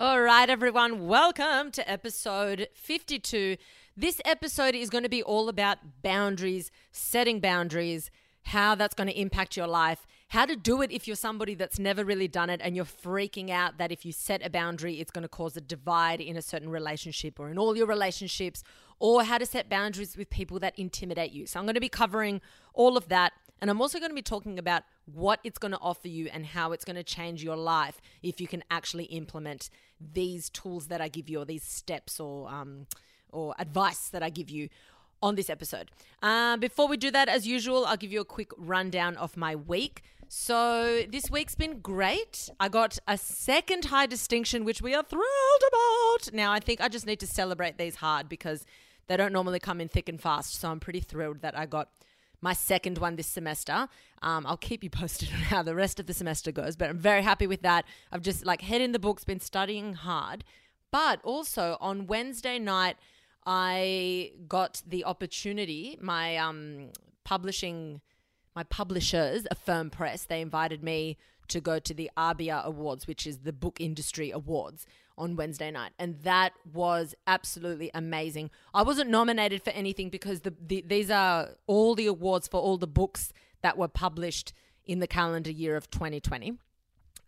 All right, everyone, welcome to episode 52. This episode is going to be all about boundaries, setting boundaries, how that's going to impact your life, how to do it if you're somebody that's never really done it and you're freaking out that if you set a boundary, it's going to cause a divide in a certain relationship or in all your relationships, or how to set boundaries with people that intimidate you. So, I'm going to be covering all of that. And I'm also going to be talking about what it's going to offer you and how it's going to change your life if you can actually implement these tools that I give you, or these steps, or um, or advice that I give you on this episode. Uh, before we do that, as usual, I'll give you a quick rundown of my week. So this week's been great. I got a second high distinction, which we are thrilled about. Now I think I just need to celebrate these hard because they don't normally come in thick and fast. So I'm pretty thrilled that I got my second one this semester. Um, I'll keep you posted on how the rest of the semester goes, but I'm very happy with that. I've just like head in the books, been studying hard. But also on Wednesday night, I got the opportunity, my um, publishing, my publishers, Affirm Press, they invited me to go to the ABIA Awards, which is the book industry awards on Wednesday night, and that was absolutely amazing. I wasn't nominated for anything because the, the, these are all the awards for all the books that were published in the calendar year of 2020.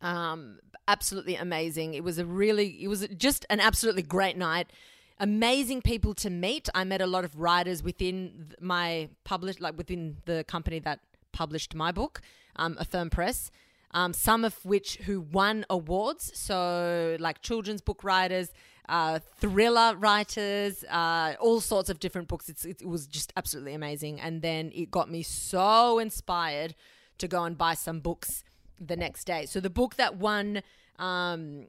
Um, absolutely amazing. It was a really, it was just an absolutely great night. Amazing people to meet. I met a lot of writers within my published, like within the company that published my book, um, Affirm Press um, some of which who won awards. So, like children's book writers, uh, thriller writers, uh, all sorts of different books. It's, it was just absolutely amazing. And then it got me so inspired to go and buy some books the next day. So, the book that won. Um,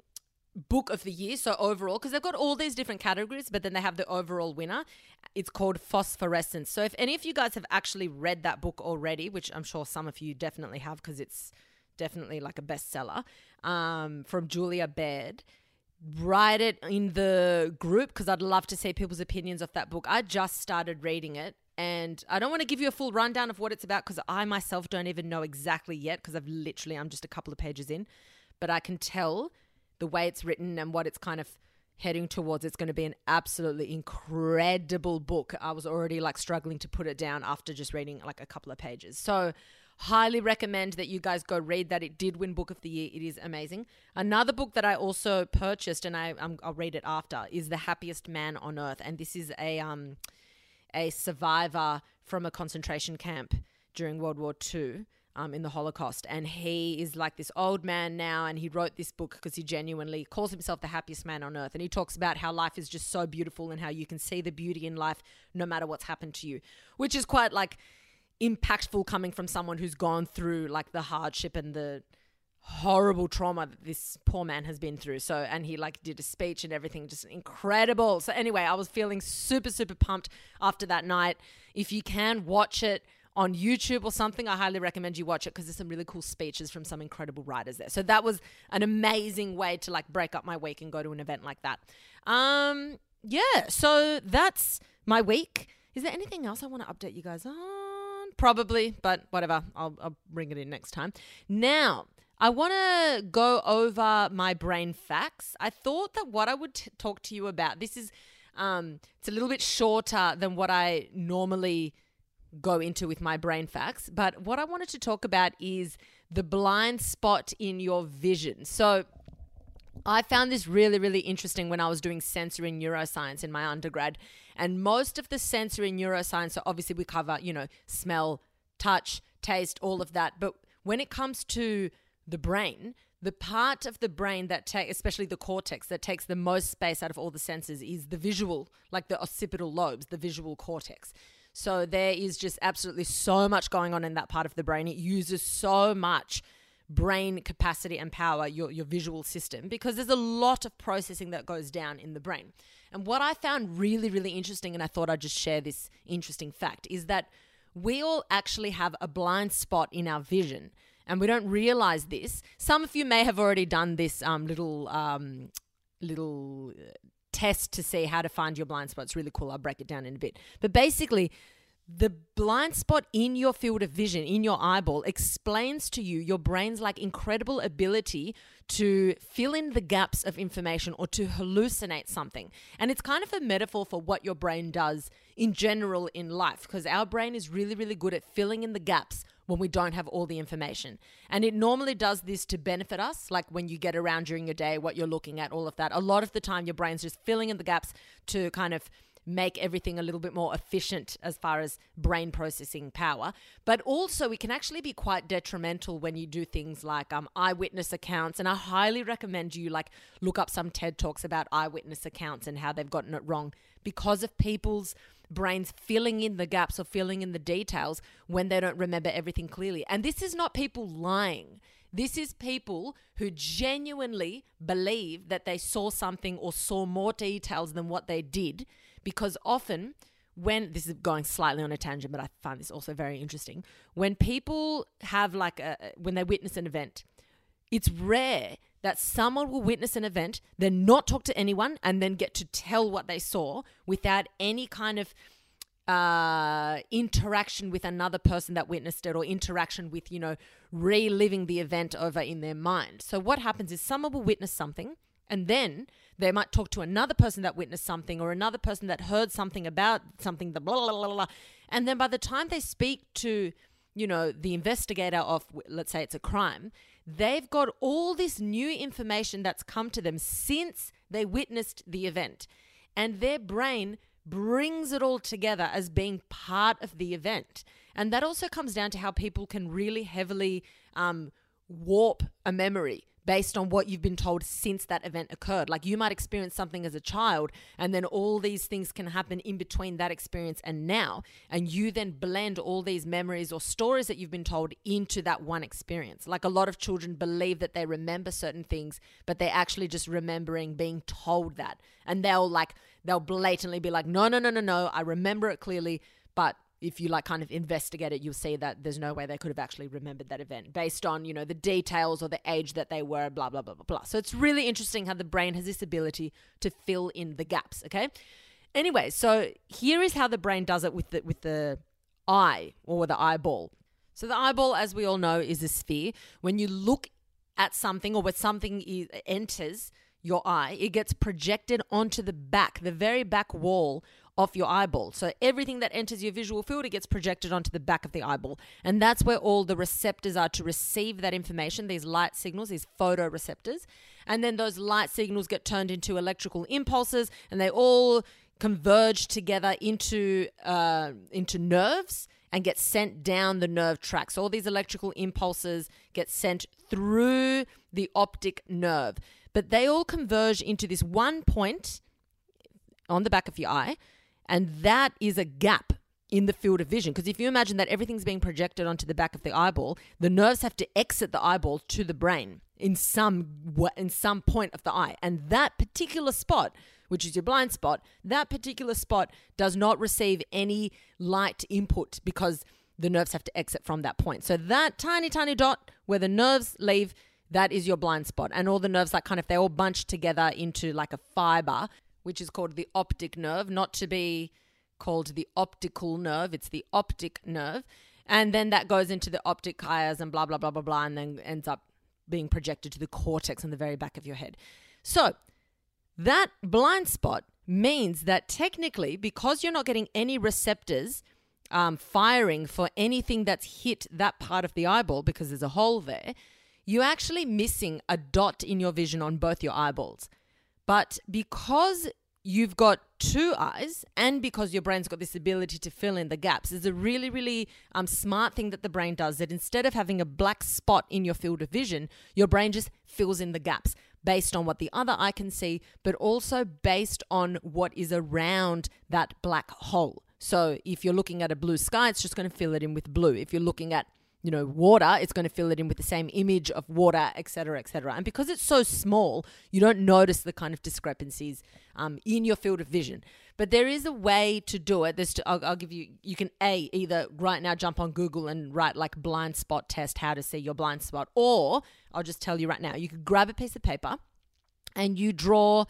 book of the year so overall because they've got all these different categories but then they have the overall winner it's called phosphorescence so if any of you guys have actually read that book already which i'm sure some of you definitely have because it's definitely like a bestseller um, from Julia Baird. Write it in the group because I'd love to see people's opinions of that book. I just started reading it and I don't want to give you a full rundown of what it's about because I myself don't even know exactly yet because I've literally, I'm just a couple of pages in, but I can tell the way it's written and what it's kind of heading towards. It's going to be an absolutely incredible book. I was already like struggling to put it down after just reading like a couple of pages. So, Highly recommend that you guys go read that. It did win Book of the Year. It is amazing. Another book that I also purchased, and I, i will read it after, is The Happiest Man on Earth. And this is a, um, a survivor from a concentration camp during World War II. Um, in the Holocaust. And he is like this old man now, and he wrote this book because he genuinely calls himself the happiest man on earth. And he talks about how life is just so beautiful and how you can see the beauty in life no matter what's happened to you, which is quite like impactful coming from someone who's gone through like the hardship and the horrible trauma that this poor man has been through. So, and he like did a speech and everything, just incredible. So, anyway, I was feeling super, super pumped after that night. If you can watch it on YouTube or something, I highly recommend you watch it because there's some really cool speeches from some incredible writers there. So, that was an amazing way to like break up my week and go to an event like that. Um, yeah, so that's my week. Is there anything else I want to update you guys on? Probably, but whatever. I'll, I'll bring it in next time. Now, I want to go over my brain facts. I thought that what I would t- talk to you about, this is, um, it's a little bit shorter than what I normally go into with my brain facts. But what I wanted to talk about is the blind spot in your vision. So, I found this really, really interesting when I was doing sensory neuroscience in my undergrad. And most of the sensory neuroscience, so obviously we cover, you know, smell, touch, taste, all of that. But when it comes to the brain, the part of the brain that takes, especially the cortex, that takes the most space out of all the senses is the visual, like the occipital lobes, the visual cortex. So there is just absolutely so much going on in that part of the brain. It uses so much brain capacity and power, your, your visual system, because there's a lot of processing that goes down in the brain. And what I found really, really interesting, and I thought I'd just share this interesting fact, is that we all actually have a blind spot in our vision. And we don't realize this. Some of you may have already done this um, little um, little uh, test to see how to find your blind spot. It's really cool. I'll break it down in a bit. But basically, the blind spot in your field of vision, in your eyeball, explains to you your brain's like incredible ability to fill in the gaps of information or to hallucinate something. And it's kind of a metaphor for what your brain does in general in life, because our brain is really, really good at filling in the gaps when we don't have all the information. And it normally does this to benefit us, like when you get around during your day, what you're looking at, all of that. A lot of the time, your brain's just filling in the gaps to kind of make everything a little bit more efficient as far as brain processing power. But also, it can actually be quite detrimental when you do things like um, eyewitness accounts. And I highly recommend you like look up some TED talks about eyewitness accounts and how they've gotten it wrong because of people's brains filling in the gaps or filling in the details when they don't remember everything clearly. And this is not people lying. This is people who genuinely believe that they saw something or saw more details than what they did because often when this is going slightly on a tangent but i find this also very interesting when people have like a when they witness an event it's rare that someone will witness an event then not talk to anyone and then get to tell what they saw without any kind of uh, interaction with another person that witnessed it or interaction with, you know, reliving the event over in their mind. So, what happens is someone will witness something and then they might talk to another person that witnessed something or another person that heard something about something, the blah, blah, blah, blah. And then by the time they speak to, you know, the investigator of, let's say it's a crime, they've got all this new information that's come to them since they witnessed the event. And their brain brings it all together as being part of the event. And that also comes down to how people can really heavily um, warp a memory based on what you've been told since that event occurred. Like you might experience something as a child, and then all these things can happen in between that experience and now. And you then blend all these memories or stories that you've been told into that one experience. Like a lot of children believe that they remember certain things, but they're actually just remembering being told that. And they'll like, they'll blatantly be like, no, no, no, no, no, I remember it clearly, but if you like kind of investigate it, you'll see that there's no way they could have actually remembered that event based on, you know, the details or the age that they were, blah, blah, blah, blah, blah. So it's really interesting how the brain has this ability to fill in the gaps, okay? Anyway, so here is how the brain does it with the with the eye or the eyeball. So the eyeball, as we all know, is a sphere. When you look at something or when something enters your eye, it gets projected onto the back, the very back wall off your eyeball. So everything that enters your visual field, it gets projected onto the back of the eyeball. And that's where all the receptors are to receive that information, these light signals, these photoreceptors. And then those light signals get turned into electrical impulses and they all converge together into uh, into nerves and get sent down the nerve tracks. So all these electrical impulses get sent through the optic nerve, but they all converge into this one point on the back of your eye and that is a gap in the field of vision. Because if you imagine that everything's being projected onto the back of the eyeball, the nerves have to exit the eyeball to the brain in some in some point of the eye, and that particular spot, which is your blind spot, that particular spot does not receive any light input because the nerves have to exit from that point. So that tiny tiny dot where the nerves leave that is your blind spot and all the nerves like kind of they all bunch together into like a fiber which is called the optic nerve, not to be called the optical nerve, it's the optic nerve. And then that goes into the optic chiasm and blah, blah, blah, blah, blah, and then ends up being projected to the cortex in the very back of your head. So that blind spot means that technically, because you're not getting any receptors um, firing for anything that's hit that part of the eyeball because there's a hole there, you're actually missing a dot in your vision on both your eyeballs. But because you've got two eyes and because your brain's got this ability to fill in the gaps there's a really really um, smart thing that the brain does that instead of having a black spot in your field of vision your brain just fills in the gaps based on what the other eye can see but also based on what is around that black hole. So if you're looking at a blue sky it's just going to fill it in with blue. If you're looking at you know, water, it's going to fill it in with the same image of water, etc., etc. And because it's so small, you don't notice the kind of discrepancies um, in your field of vision. But there is a way to do it. To, I'll, I'll give you, you can a either right now jump on Google and write like blind spot test, how to see your blind spot, or I'll just tell you right now, you could grab a piece of paper and you draw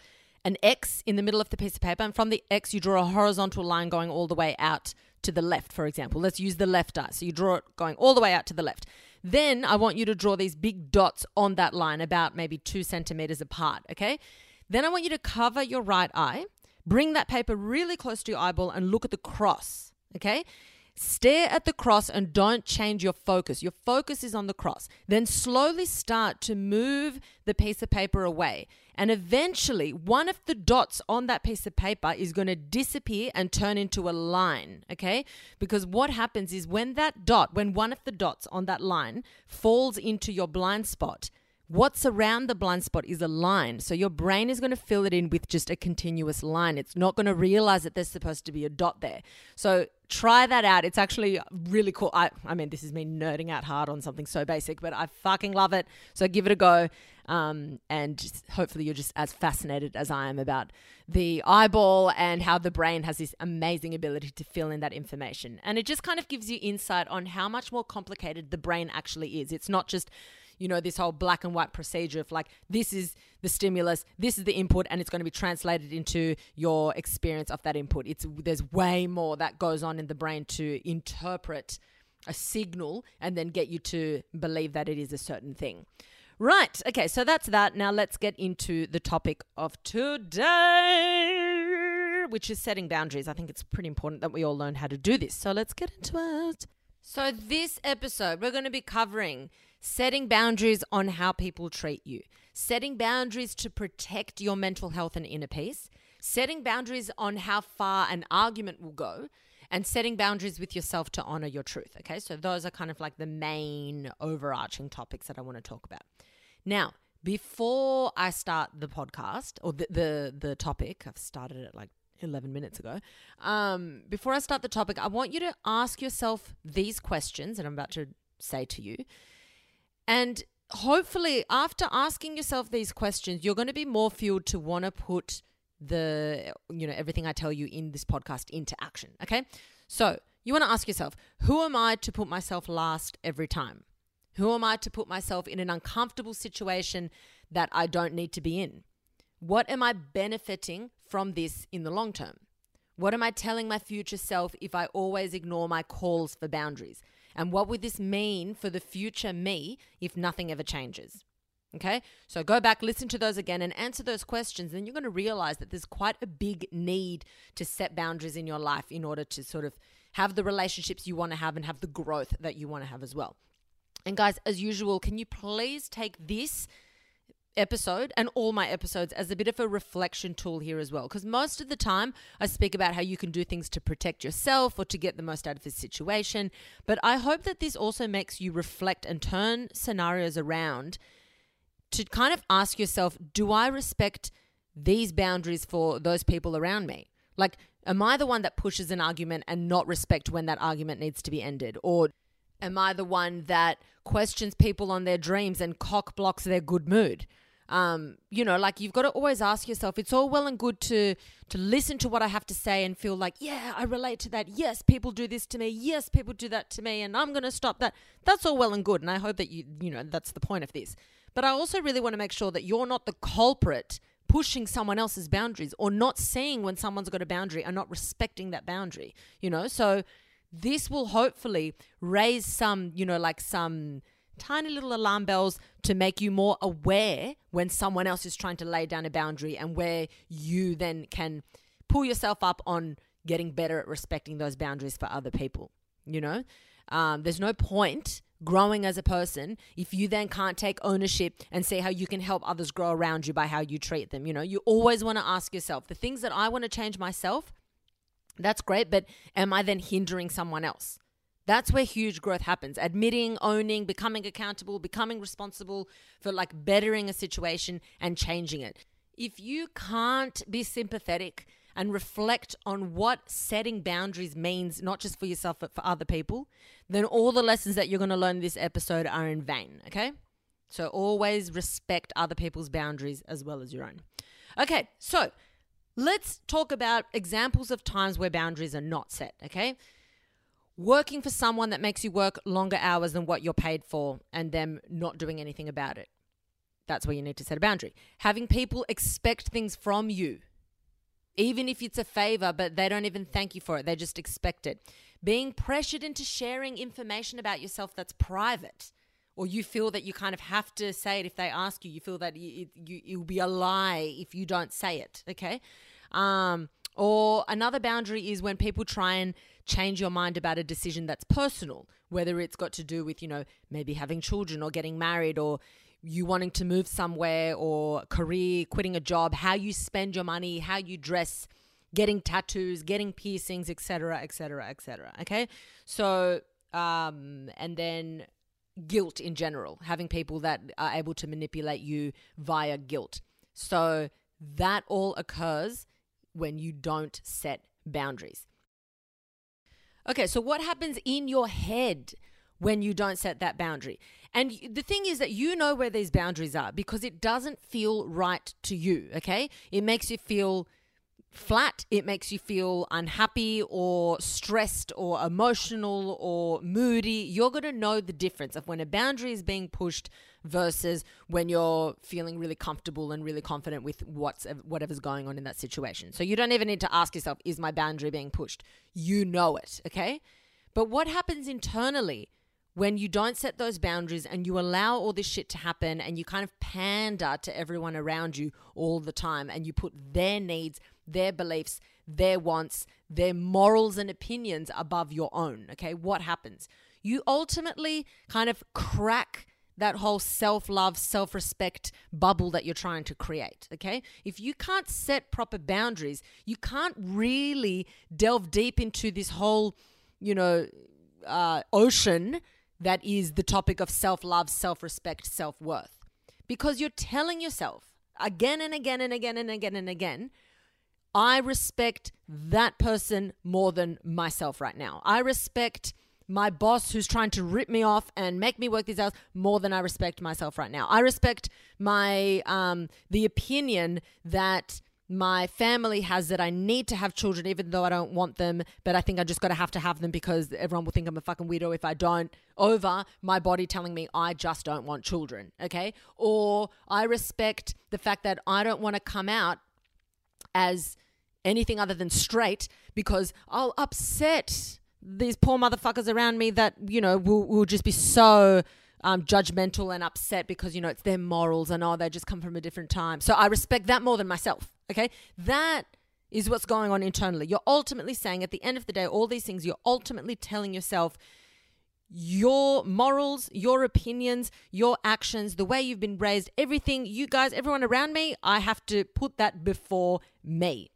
an X in the middle of the piece of paper, and from the X you draw a horizontal line going all the way out to the left, for example. Let's use the left eye. So you draw it going all the way out to the left. Then I want you to draw these big dots on that line, about maybe two centimeters apart. Okay. Then I want you to cover your right eye, bring that paper really close to your eyeball, and look at the cross. Okay. Stare at the cross and don't change your focus. Your focus is on the cross. Then slowly start to move the piece of paper away. And eventually, one of the dots on that piece of paper is going to disappear and turn into a line. Okay? Because what happens is when that dot, when one of the dots on that line falls into your blind spot, What's around the blind spot is a line. So your brain is going to fill it in with just a continuous line. It's not going to realize that there's supposed to be a dot there. So try that out. It's actually really cool. I, I mean, this is me nerding out hard on something so basic, but I fucking love it. So give it a go. Um, and just, hopefully you're just as fascinated as I am about the eyeball and how the brain has this amazing ability to fill in that information. And it just kind of gives you insight on how much more complicated the brain actually is. It's not just you know, this whole black and white procedure of like, this is the stimulus, this is the input, and it's going to be translated into your experience of that input. It's there's way more that goes on in the brain to interpret a signal and then get you to believe that it is a certain thing. Right. Okay. So that's that. Now let's get into the topic of today, which is setting boundaries. I think it's pretty important that we all learn how to do this. So let's get into it. So, this episode, we're going to be covering setting boundaries on how people treat you, setting boundaries to protect your mental health and inner peace, setting boundaries on how far an argument will go, and setting boundaries with yourself to honor your truth. Okay, so those are kind of like the main overarching topics that I want to talk about. Now, before I start the podcast or the the, the topic, I've started it like 11 minutes ago. Um, before I start the topic, I want you to ask yourself these questions that I'm about to say to you. And hopefully, after asking yourself these questions, you're going to be more fueled to want to put the, you know, everything I tell you in this podcast into action. Okay. So you want to ask yourself, who am I to put myself last every time? Who am I to put myself in an uncomfortable situation that I don't need to be in? What am I benefiting from this in the long term? What am I telling my future self if I always ignore my calls for boundaries? And what would this mean for the future me if nothing ever changes? Okay, so go back, listen to those again, and answer those questions. Then you're going to realize that there's quite a big need to set boundaries in your life in order to sort of have the relationships you want to have and have the growth that you want to have as well. And guys, as usual, can you please take this episode and all my episodes as a bit of a reflection tool here as well. Because most of the time, I speak about how you can do things to protect yourself or to get the most out of a situation. But I hope that this also makes you reflect and turn scenarios around to kind of ask yourself do I respect these boundaries for those people around me? Like, am I the one that pushes an argument and not respect when that argument needs to be ended? Or am I the one that questions people on their dreams and cock blocks their good mood? um, you know, like you've got to always ask yourself. It's all well and good to to listen to what I have to say and feel like, yeah, I relate to that. Yes, people do this to me. Yes, people do that to me, and I'm going to stop that. That's all well and good, and I hope that you, you know, that's the point of this. But I also really want to make sure that you're not the culprit pushing someone else's boundaries or not seeing when someone's got a boundary and not respecting that boundary. You know, so this will hopefully raise some, you know, like some tiny little alarm bells to make you more aware when someone else is trying to lay down a boundary and where you then can pull yourself up on getting better at respecting those boundaries for other people. You know, um, there's no point growing as a person if you then can't take ownership and see how you can help others grow around you by how you treat them. You know, you always want to ask yourself the things that I want to change myself. That's great, but am I then hindering someone else? That's where huge growth happens. Admitting, owning, becoming accountable, becoming responsible for like bettering a situation and changing it. If you can't be sympathetic and reflect on what setting boundaries means, not just for yourself, but for other people, then all the lessons that you're going to learn this episode are in vain, okay? So always respect other people's boundaries as well as your own. Okay, so let's talk about examples of times where boundaries are not set, okay? working for someone that makes you work longer hours than what you're paid for and them not doing anything about it. That's where you need to set a boundary. Having people expect things from you. even if it's a favor, but they don't even thank you for it. They just expect it. Being pressured into sharing information about yourself that's private, or you feel that you kind of have to say it if they ask you. You feel that you, you, it'll be a lie if you don't say it. Okay. Um, or another boundary is when people try and change your mind about a decision that's personal, whether it's got to do with, you know, maybe having children or getting married or you wanting to move somewhere or career, quitting a job, how you spend your money, how you dress, getting tattoos, getting piercings, etc., etc., etc. Okay? So, um, and then guilt in general, having people that are able to manipulate you via guilt. So, that all occurs when you don't set boundaries. Okay, so what happens in your head when you don't set that boundary? And the thing is that you know where these boundaries are because it doesn't feel right to you, okay? It makes you feel flat, it makes you feel unhappy or stressed or emotional or moody. You're going to know the difference of when a boundary is being pushed versus when you're feeling really comfortable and really confident with what's whatever's going on in that situation. So you don't even need to ask yourself is my boundary being pushed? You know it, okay? But what happens internally when you don't set those boundaries and you allow all this shit to happen and you kind of pander to everyone around you all the time and you put their needs, their beliefs, their wants, their morals and opinions above your own, okay? What happens? You ultimately kind of crack that whole self love, self respect bubble that you're trying to create. Okay. If you can't set proper boundaries, you can't really delve deep into this whole, you know, uh, ocean that is the topic of self love, self respect, self worth. Because you're telling yourself again and again and again and again and again, I respect that person more than myself right now. I respect my boss who's trying to rip me off and make me work these hours more than I respect myself right now. I respect my um, the opinion that my family has that I need to have children even though I don't want them, but I think I just got to have to have them because everyone will think I'm a fucking weirdo if I don't. Over my body telling me I just don't want children, okay? Or I respect the fact that I don't want to come out as anything other than straight because I'll upset these poor motherfuckers around me that, you know, will, will just be so um, judgmental and upset because, you know, it's their morals and, oh, they just come from a different time. So I respect that more than myself. Okay. That is what's going on internally. You're ultimately saying at the end of the day, all these things, you're ultimately telling yourself, your morals, your opinions, your actions, the way you've been raised, everything, you guys, everyone around me, I have to put that before me.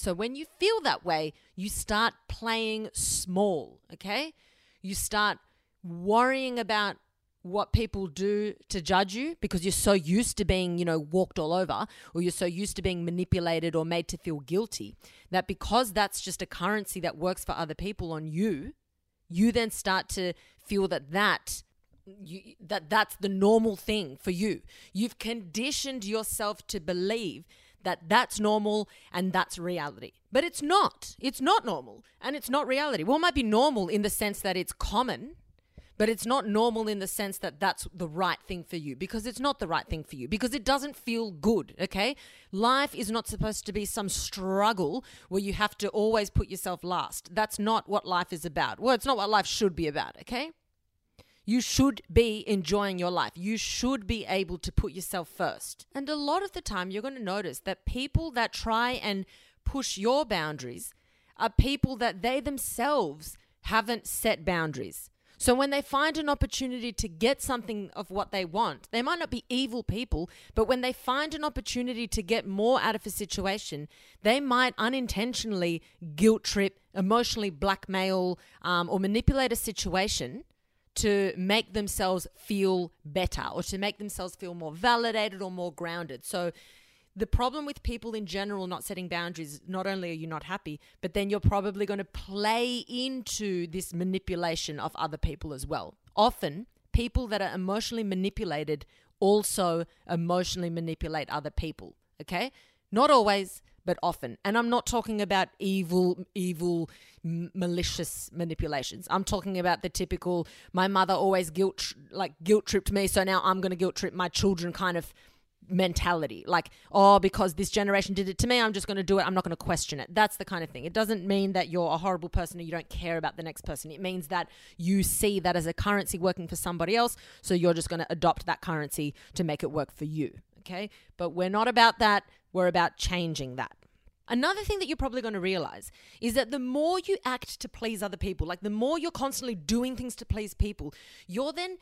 So when you feel that way, you start playing small, okay? You start worrying about what people do to judge you because you're so used to being, you know, walked all over or you're so used to being manipulated or made to feel guilty that because that's just a currency that works for other people on you, you then start to feel that that you, that that's the normal thing for you. You've conditioned yourself to believe that that's normal and that's reality. But it's not. It's not normal and it's not reality. Well, it might be normal in the sense that it's common, but it's not normal in the sense that that's the right thing for you because it's not the right thing for you because it doesn't feel good, okay? Life is not supposed to be some struggle where you have to always put yourself last. That's not what life is about. Well, it's not what life should be about, okay? You should be enjoying your life. You should be able to put yourself first. And a lot of the time, you're going to notice that people that try and push your boundaries are people that they themselves haven't set boundaries. So when they find an opportunity to get something of what they want, they might not be evil people, but when they find an opportunity to get more out of a situation, they might unintentionally guilt trip, emotionally blackmail, um, or manipulate a situation to make themselves feel better or to make themselves feel more validated or more grounded. So, the problem with people in general not setting boundaries, not only are you not happy, but then you're probably going to play into this manipulation of other people as well. Often, people that are emotionally manipulated also emotionally manipulate other people. Okay? Not always, but often. And I'm not talking about evil, evil, m- malicious manipulations. I'm talking about the typical my mother always guilt like guilt tripped me, so now I'm going to guilt trip my children kind of mentality. Like, oh, because this generation did it to me, I'm just going to do it. I'm not going to question it. That's the kind of thing. It doesn't mean that you're a horrible person or you don't care about the next person. It means that you see that as a currency working for somebody else. So you're just going to adopt that currency to make it work for you. Okay. But we're not about that. We're about changing that. Another thing that you're probably going to realize is that the more you act to please other people, like the more you're constantly doing things to please people, you're then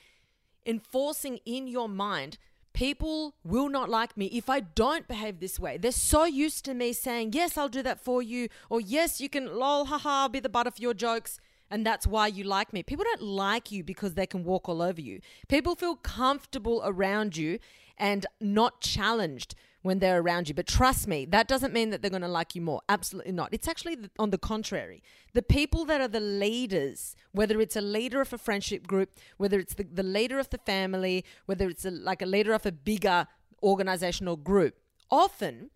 enforcing in your mind people will not like me if I don't behave this way. They're so used to me saying, Yes, I'll do that for you, or Yes, you can lol, haha, be the butt of your jokes. And that's why you like me. People don't like you because they can walk all over you. People feel comfortable around you and not challenged when they're around you. But trust me, that doesn't mean that they're going to like you more. Absolutely not. It's actually on the contrary. The people that are the leaders, whether it's a leader of a friendship group, whether it's the, the leader of the family, whether it's a, like a leader of a bigger organizational group, often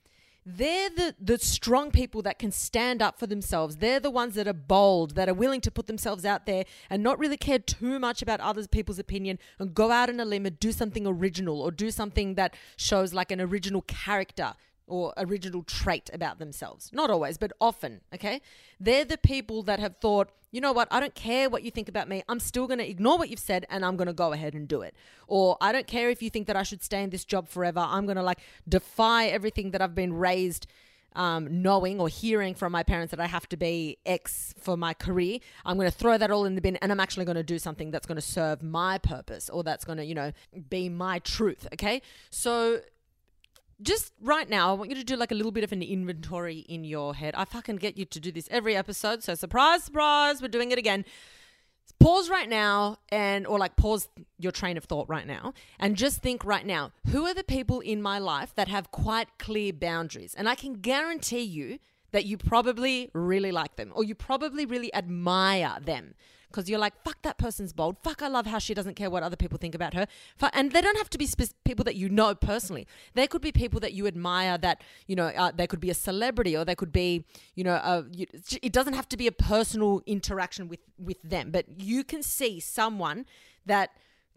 they're the, the strong people that can stand up for themselves. They're the ones that are bold, that are willing to put themselves out there and not really care too much about other people's opinion and go out on a limb and do something original or do something that shows like an original character or original trait about themselves. Not always, but often, okay? They're the people that have thought, you know what, I don't care what you think about me. I'm still going to ignore what you've said and I'm going to go ahead and do it. Or I don't care if you think that I should stay in this job forever. I'm going to like defy everything that I've been raised um, knowing or hearing from my parents that I have to be X for my career, I'm going to throw that all in the bin and I'm actually going to do something that's going to serve my purpose or that's going to, you know, be my truth. Okay. So just right now, I want you to do like a little bit of an inventory in your head. I fucking get you to do this every episode. So, surprise, surprise, we're doing it again. Pause right now and, or like pause your train of thought right now and just think right now who are the people in my life that have quite clear boundaries? And I can guarantee you that you probably really like them or you probably really admire them because you're like, fuck, that person's bold. Fuck, I love how she doesn't care what other people think about her. And they don't have to be people that you know personally. They could be people that you admire that, you know, uh, they could be a celebrity or they could be, you know, you, it doesn't have to be a personal interaction with, with them, but you can see someone that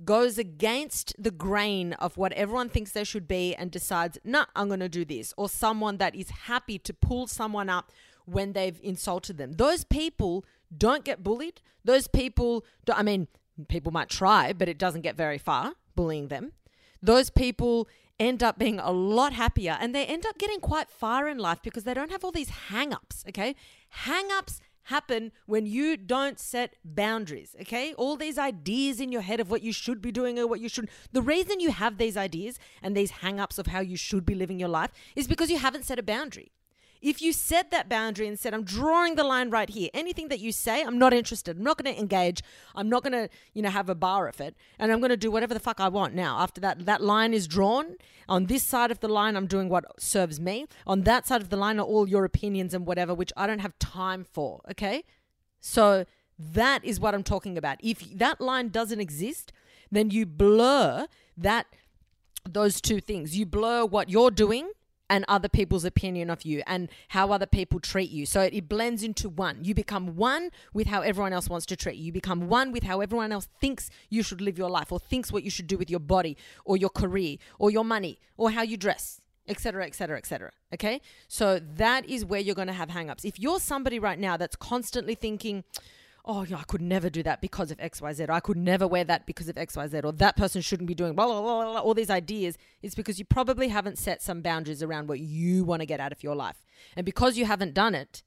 goes against the grain of what everyone thinks they should be and decides, nah, I'm going to do this. Or someone that is happy to pull someone up when they've insulted them. Those people don't get bullied. Those people, I mean, people might try, but it doesn't get very far bullying them. Those people end up being a lot happier and they end up getting quite far in life because they don't have all these hang ups, okay? Hang ups happen when you don't set boundaries, okay? All these ideas in your head of what you should be doing or what you should. The reason you have these ideas and these hang ups of how you should be living your life is because you haven't set a boundary. If you set that boundary and said, I'm drawing the line right here, anything that you say, I'm not interested. I'm not going to engage. I'm not going to, you know, have a bar of it. And I'm going to do whatever the fuck I want. Now, after that, that line is drawn. On this side of the line, I'm doing what serves me. On that side of the line are all your opinions and whatever, which I don't have time for. Okay. So that is what I'm talking about. If that line doesn't exist, then you blur that those two things. You blur what you're doing and other people's opinion of you and how other people treat you. So it, blends into one. You become one with how everyone else wants to treat you. You become one with how everyone else thinks you should live your life or thinks what you should do with your body or your career or your money or how you dress, etc., etc., etc. Okay? So that is where you're going to have hangups. If you're somebody right now that's constantly thinking, oh, yeah, I could never do that because of XYZ. I could never wear that because of XYZ. Or that person shouldn't be doing blah, blah, blah, blah, all these ideas. It's because you probably haven't set some boundaries around what you want to get out of your life. And because you haven't done it,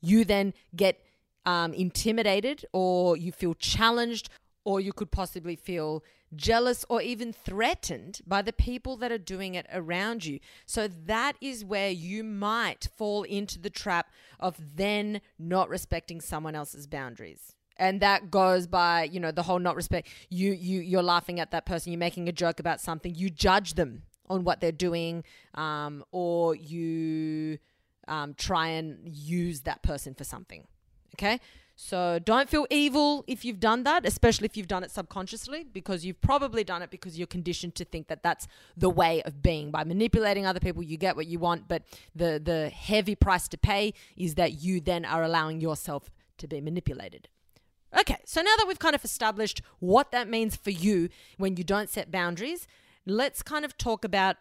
you then get um, intimidated or you feel challenged or you could possibly feel jealous or even threatened by the people that are doing it around you. So that is where you might fall into the trap of then not respecting someone else's boundaries. And that goes by, you know, the whole not respect. You you you're laughing at that person. You're making a joke about something. You judge them on what they're doing, um, or you um, try and use that person for something. Okay, so don't feel evil if you've done that, especially if you've done it subconsciously, because you've probably done it because you're conditioned to think that that's the way of being. By manipulating other people, you get what you want, but the the heavy price to pay is that you then are allowing yourself to be manipulated. Okay, so now that we've kind of established what that means for you when you don't set boundaries, let's kind of talk about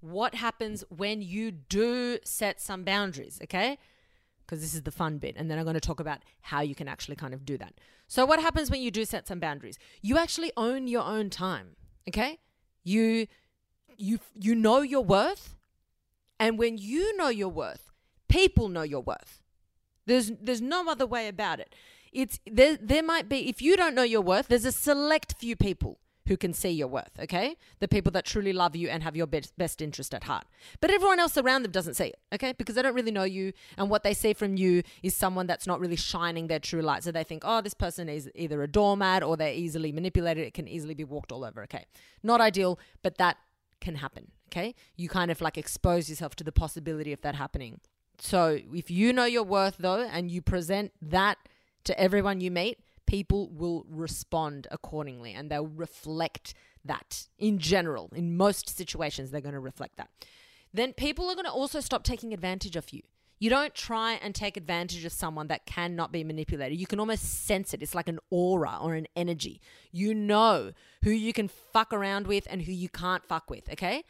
what happens when you do set some boundaries, okay? Because this is the fun bit. And then I'm going to talk about how you can actually kind of do that. So, what happens when you do set some boundaries? You actually own your own time, okay? You you you know your worth, and when you know your worth, people know your worth. There's there's no other way about it. It's there there might be if you don't know your worth, there's a select few people who can see your worth, okay? The people that truly love you and have your best, best interest at heart. But everyone else around them doesn't see it, okay? Because they don't really know you, and what they see from you is someone that's not really shining their true light. So they think, oh, this person is either a doormat or they're easily manipulated. It can easily be walked all over, okay? Not ideal, but that can happen, okay? You kind of like expose yourself to the possibility of that happening. So if you know your worth, though, and you present that to everyone you meet, people will respond accordingly and they'll reflect that in general. In most situations, they're going to reflect that. Then people are going to also stop taking advantage of you. You don't try and take advantage of someone that cannot be manipulated. You can almost sense it. It's like an aura or an energy. You know who you can fuck around with and who you can't fuck with, okay?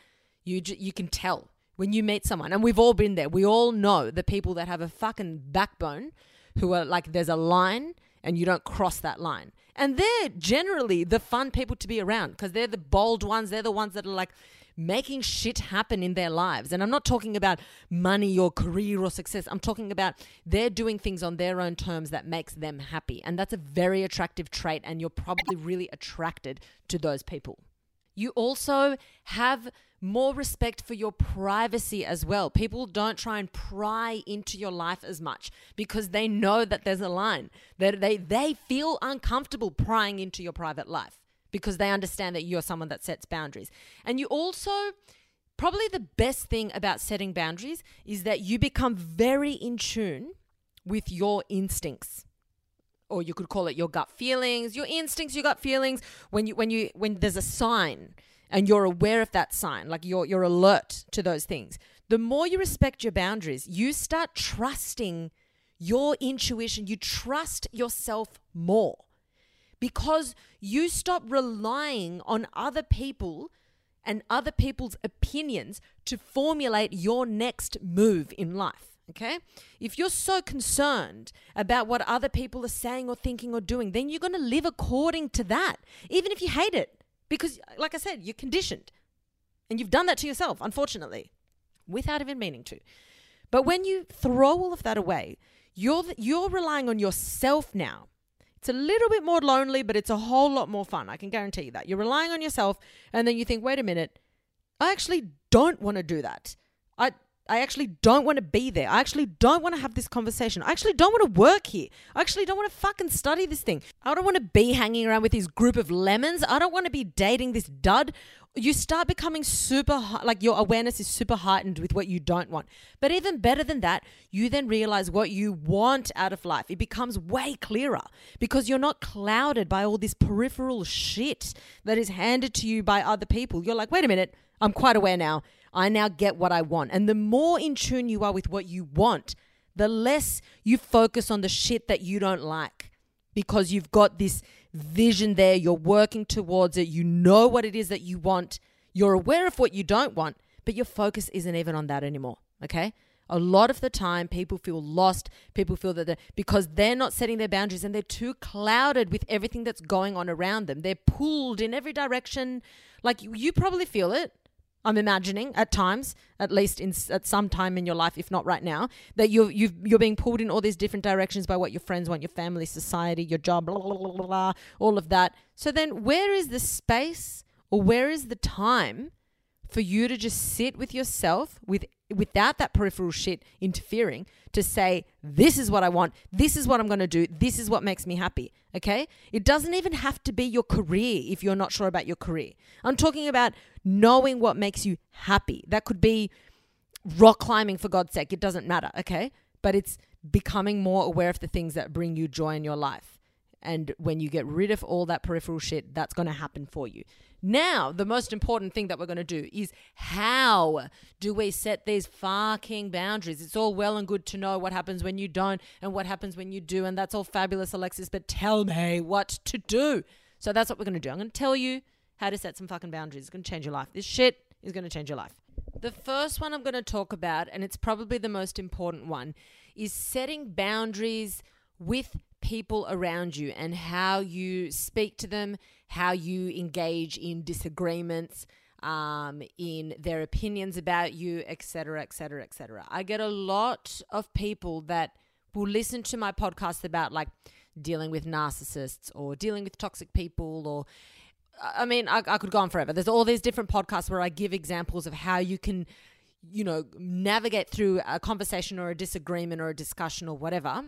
You you can tell when you meet someone. And we've all been there. We all know the people that have a fucking backbone who are like there's a line and you don't cross that line. And they're generally the fun people to be around because they're the bold ones. They're the ones that are like making shit happen in their lives. And I'm not talking about money or career or success. I'm talking about they're doing things on their own terms that makes them happy. And that's a very attractive trait. And you're probably really attracted to those people. You also have more respect for your privacy as well. People don't try and pry into your life as much because they know that there's a line. That they, they feel uncomfortable prying into your private life because they understand that you're someone that sets boundaries. And you also probably the best thing about setting boundaries is that you become very in tune with your instincts or you could call it your gut feelings your instincts your gut feelings when you when you when there's a sign and you're aware of that sign, like you're you're alert to those things. The more you respect your boundaries, you start trusting your intuition, you trust yourself more. Because you stop relying on other people and other people's opinions to formulate your next move in life. Okay? If you're so concerned about what other people are saying or thinking or doing, then you're going to live according to that, even if you hate it. Because, like I said, you're conditioned. And you've done that to yourself, unfortunately, without even meaning to. But when you throw all of that away, you're, you're relying on yourself now. It's a little bit more lonely, but it's a whole lot more fun. I can guarantee you that. You're relying on yourself, and then you think, wait a minute, I actually don't want to do that. I, I actually don't want to be there. I actually don't want to have this conversation. I actually don't want to work here. I actually don't want to fucking study this thing. I don't want to be hanging around with this group of lemons. I don't want to be dating this dud. You start becoming super, like your awareness is super heightened with what you don't want. But even better than that, you then realize what you want out of life. It becomes way clearer because you're not clouded by all this peripheral shit that is handed to you by other people. You're like, wait a minute, I'm quite aware now I now get what I want. And the more in tune you are with what you want, the less you focus on the shit that you don't like because you've got this vision there. You're working towards it. You know what it is that you want. You're aware of what you don't want, but your focus isn't even on that anymore. Okay? A lot of the time, people feel lost. People feel that they're, because they're not setting their boundaries and they're too clouded with everything that's going on around them. They're pulled in every direction. Like you, you probably feel it. I'm imagining at times, at least in at some time in your life, if not right now, that you're you you're being pulled in all these different directions by what your friends want, your family, society, your job, blah, blah, blah, blah, all of that. So then, where is the space or where is the time for you to just sit with yourself with without that peripheral shit interfering to say this is what I want, this is what I'm going to do, this is what makes me happy, okay? It doesn't even have to be your career if you're not sure about your career. I'm talking about knowing what makes you happy. That could be rock climbing for God's sake, it doesn't matter, okay? But it's becoming more aware of the things that bring you joy in your life. And when you get rid of all that peripheral shit, that's going to happen for you. Now, the most important thing that we're going to do is how do we set these fucking boundaries? It's all well and good to know what happens when you don't and what happens when you do. And that's all fabulous, Alexis, but tell me what to do. So that's what we're going to do. I'm going to tell you how to set some fucking boundaries. It's going to change your life. This shit is going to change your life. The first one I'm going to talk about, and it's probably the most important one, is setting boundaries with people around you and how you speak to them, how you engage in disagreements, um, in their opinions about you, etc., etc., etc. I get a lot of people that will listen to my podcast about like dealing with narcissists or dealing with toxic people or I mean, I, I could go on forever. There's all these different podcasts where I give examples of how you can, you know, navigate through a conversation or a disagreement or a discussion or whatever,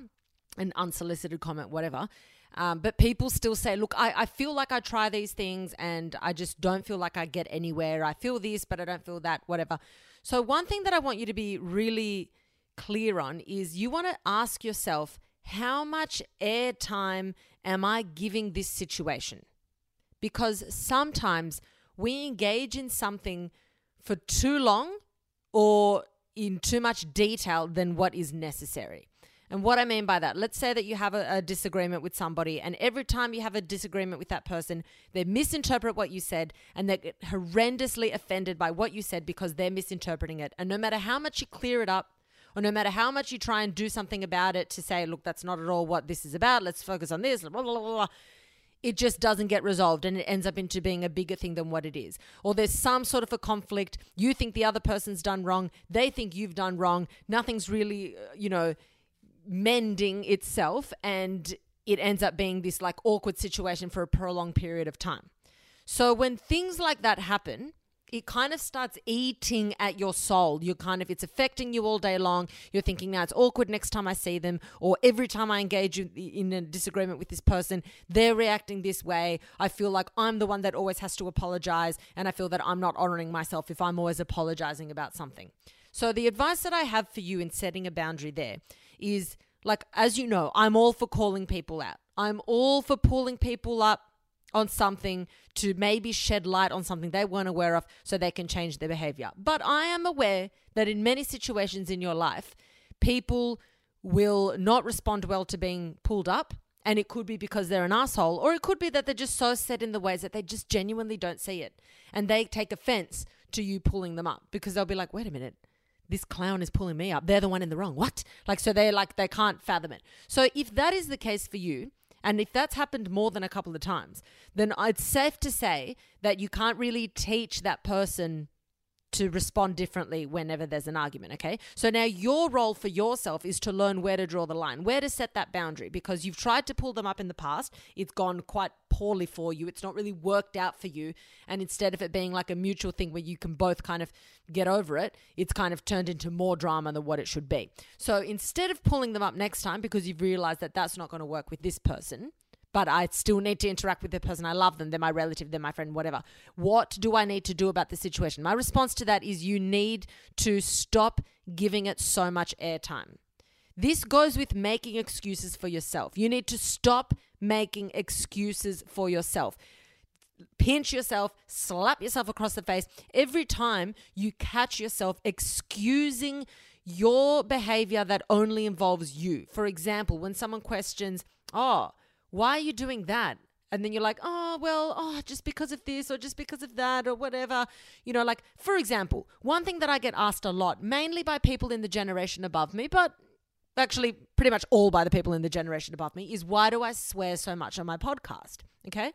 an unsolicited comment, whatever. Um, but people still say, look, I, I feel like I try these things and I just don't feel like I get anywhere. I feel this, but I don't feel that, whatever. So, one thing that I want you to be really clear on is you want to ask yourself, how much airtime am I giving this situation? Because sometimes we engage in something for too long or in too much detail than what is necessary. And what I mean by that, let's say that you have a, a, disagreement with somebody, and every time you have a disagreement with that person, they misinterpret what you said and they get horrendously offended by what you said because they're misinterpreting it. And no matter how much you clear it up, or no matter how much you try and do something about it to say, look, that's not at all what this is about, let's focus on this, blah, blah, blah, blah. it just doesn't get resolved and it ends up into being a bigger thing than what it is. Or there's some sort of a conflict. You think the other person's done wrong. They think you've done wrong. Nothing's really, uh, you know, mending itself and it ends up being this like awkward situation for a prolonged period of time. So when things like that happen, it kind of starts eating at your soul. You're kind of, it's affecting you all day long. You're thinking, now it's awkward next time I see them, or every time I engage in a disagreement with this person, they're reacting this way. I feel like I'm the one that always has to apologize, and I feel that I'm not honoring myself if I'm always apologizing about something. So, the advice that I have for you in setting a boundary there is like, as you know, I'm all for calling people out. I'm all for pulling people up on something to maybe shed light on something they weren't aware of so they can change their behavior. But I am aware that in many situations in your life, people will not respond well to being pulled up. And it could be because they're an asshole, or it could be that they're just so set in the ways that they just genuinely don't see it. And they take offense to you pulling them up because they'll be like, wait a minute, this clown is pulling me up. They're the one in the wrong. What? Like, so they're like, they can't fathom it. So if that is the case for you, and if that's happened more than a couple of times, then it's safe to say that you can't really teach that person to respond differently whenever there's an argument, okay? So now your role for yourself is to learn where to draw the line, where to set that boundary because you've tried to pull them up in the past. It's gone quite poorly for you. It's not really worked out for you. And instead of it being like a mutual thing where you can both kind of get over it, it's kind of turned into more drama than what it should be. So instead of pulling them up next time because you've realized that that's not going to work with this person, but I still need to interact with the person. I love them. They're my relative, they're my friend, whatever. What do I need to do about the situation? My response to that is you need to stop giving it so much airtime. This goes with making excuses for yourself. You need to stop making excuses for yourself. Pinch yourself, slap yourself across the face every time you catch yourself excusing your behavior that only involves you. For example, when someone questions, Oh, why are you doing that? And then you're like, oh, well, oh, just because of this or just because of that or whatever. You know, like, for example, one thing that I get asked a lot, mainly by people in the generation above me, but actually pretty much all by the people in the generation above me, is why do I swear so much on my podcast? Okay.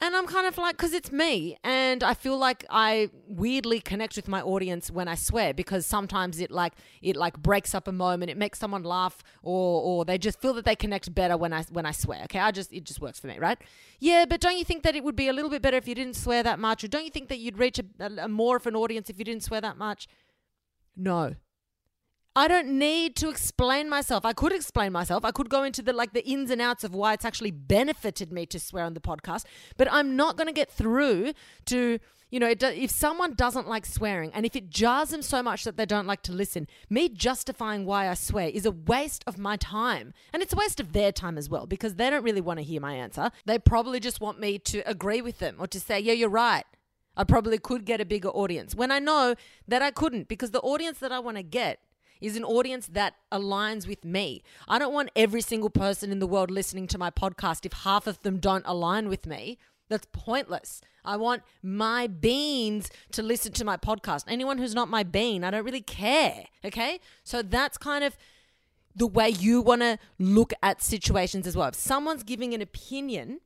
And I'm kind of like, because it's me. And I feel like I weirdly connect with my audience when I swear because sometimes it like, it like breaks up a moment. It makes someone laugh or, or they just feel that they connect better when I, when I swear. Okay. I just, it just works for me, right? Yeah. But don't you think that it would be a little bit better if you didn't swear that much? Or don't you think that you'd reach a, a, a more of an audience if you didn't swear that much? No. I don't need to explain myself. I could explain myself. I could go into the like the ins and outs of why it's actually benefited me to swear on the podcast, but I'm not going to get through to you know, if someone doesn't like swearing and if it jars them so much that they don't like to listen, me justifying why I swear is a waste of my time. And it's a waste of their time as well because they don't really want to hear my answer. They probably just want me to agree with them or to say, yeah, you're right. I probably could get a bigger audience when I know that I couldn't because the audience that I want to get is an audience that aligns with me. I don't want every single person in the world listening to my podcast if half of them don't align with me. That's pointless. I want my beans to listen to my podcast. Anyone who's not my bean, I don't really care. Okay? So that's kind of the way you want to look at situations as well. If someone's giving an opinion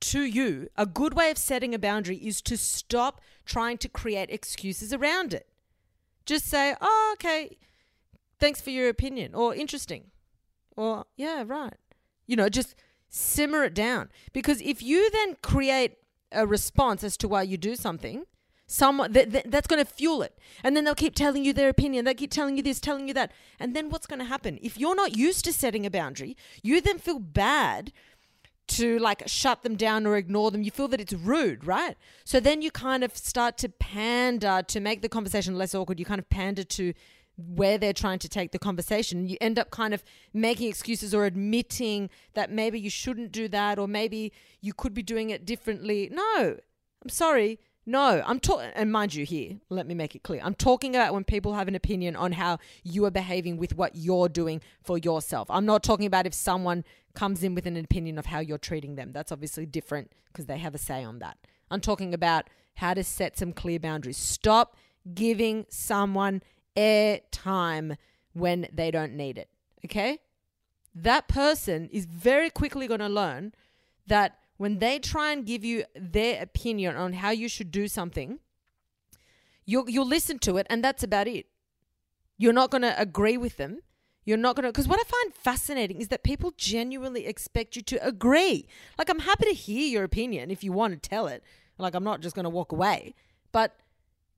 to you, a good way of setting a boundary is to stop trying to create excuses around it. Just say, oh, okay, thanks for your opinion, or interesting, or yeah, right. You know, just simmer it down. Because if you then create a response as to why you do something, someone th- th- that's going to fuel it. And then they'll keep telling you their opinion they keep telling you this telling you that. And then what's going to happen? If you're not used to setting a boundary you then feel bad to like shut them down or ignore them. You feel that it's rude right? So then you kind of start to pander to make the conversation less awkward. You kind of pander to where they're trying to take the conversation. You end up kind of making excuses or admitting that maybe you shouldn't do that or maybe you could be doing it differently. No, I'm sorry. No, I'm talking, and mind you, here, let me make it clear. I'm talking about when people have an opinion on how you are behaving with what you're doing for yourself. I'm not talking about if someone comes in with an opinion of how you're treating them. That's obviously different because they have a say on that. I'm talking about how to set some clear boundaries. Stop giving someone air time when they don't need it. Okay? That person is very quickly going to learn that when they try and give you their opinion on how you should do something, you'll, you'll listen to it and that's about it. You're not going to agree with them. You're not going to, because what I find fascinating is that people genuinely expect you to agree. Like, I'm happy to hear your opinion if you want to tell it. Like, I'm not just going to walk away. But